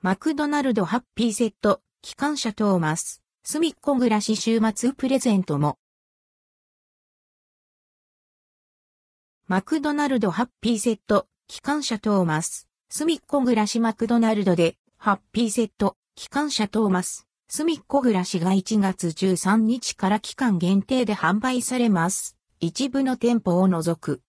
マクドナルドハッピーセット、機関車トーマス、すみっこ暮らし週末プレゼントも。マクドナルドハッピーセット、機関車トーマス、すみっこ暮らしマクドナルドで、ハッピーセット、機関車トーマス、すみっこ暮らしが1月13日から期間限定で販売されます。一部の店舗を除く。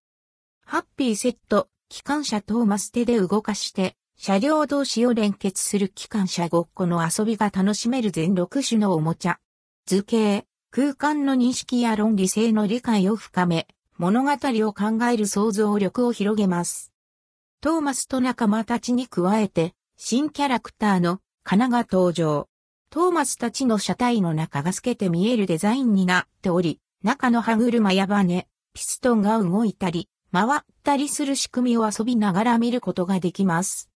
ハッピーセット、機関車トーマス手で動かして、車両同士を連結する機関車ごっこの遊びが楽しめる全6種のおもちゃ。図形、空間の認識や論理性の理解を深め、物語を考える想像力を広げます。トーマスと仲間たちに加えて、新キャラクターのカナが登場。トーマスたちの車体の中が透けて見えるデザインになっており、中の歯車やバネ、ピストンが動いたり、回ったりする仕組みを遊びながら見ることができます。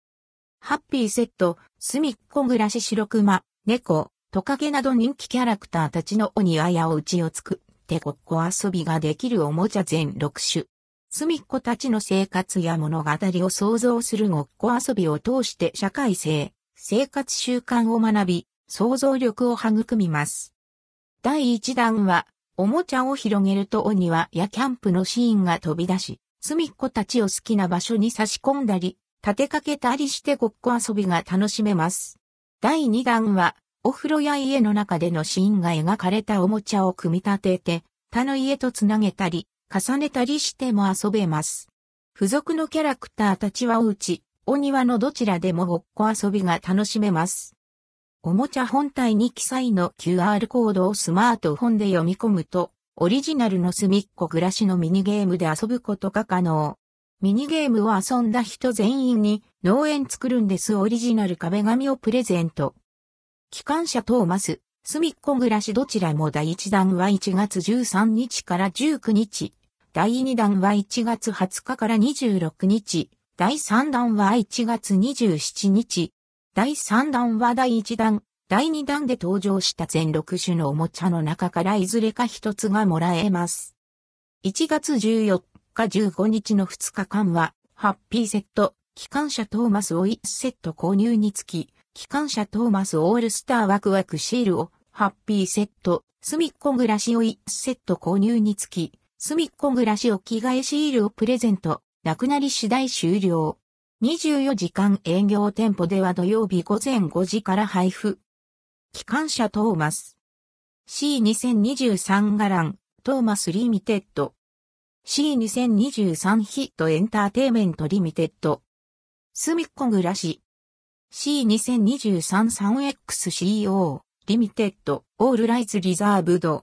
ハッピーセット、すみっこ暮らし白熊、猫、トカゲなど人気キャラクターたちのお庭やお家を作ってごっこ遊びができるおもちゃ全6種。すみっこたちの生活や物語を想像するごっこ遊びを通して社会性、生活習慣を学び、想像力を育みます。第1弾は、おもちゃを広げるとお庭やキャンプのシーンが飛び出し、すみっこたちを好きな場所に差し込んだり、立てかけたりしてごっこ遊びが楽しめます。第2弾は、お風呂や家の中でのシーンが描かれたおもちゃを組み立てて、他の家とつなげたり、重ねたりしても遊べます。付属のキャラクターたちはおうち、お庭のどちらでもごっこ遊びが楽しめます。おもちゃ本体に記載の QR コードをスマートフォンで読み込むと、オリジナルの隅っこ暮らしのミニゲームで遊ぶことが可能。ミニゲームを遊んだ人全員に農園作るんですオリジナル壁紙をプレゼント。機関車トーマス、隅っこ暮らしどちらも第1弾は1月13日から19日。第2弾は1月20日から26日。第3弾は1月27日。第3弾は第1弾。第2弾で登場した全6種のおもちゃの中からいずれか1つがもらえます。1月14日15日の2日間は、ハッピーセット、機関車トーマスを1セット購入につき、機関車トーマスオールスターワクワクシールを、ハッピーセット、すみっこ暮らしを1セット購入につき、すみっこ暮らしを着替えシールをプレゼント、なくなり次第終了。24時間営業店舗では土曜日午前5時から配布。機関車トーマス。C2023 Gullane Thomas Limited。C2023 HIT Entertainment Limited。すみっコぐらし。 C2023 San-X Co Limited All Rights Reserved。